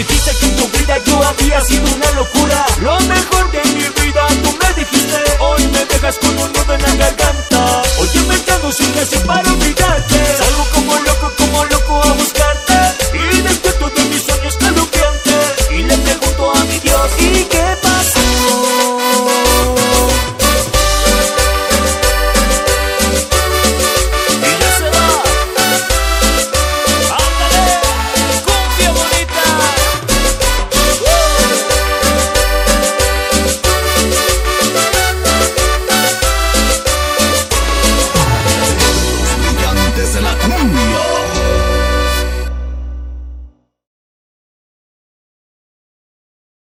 If you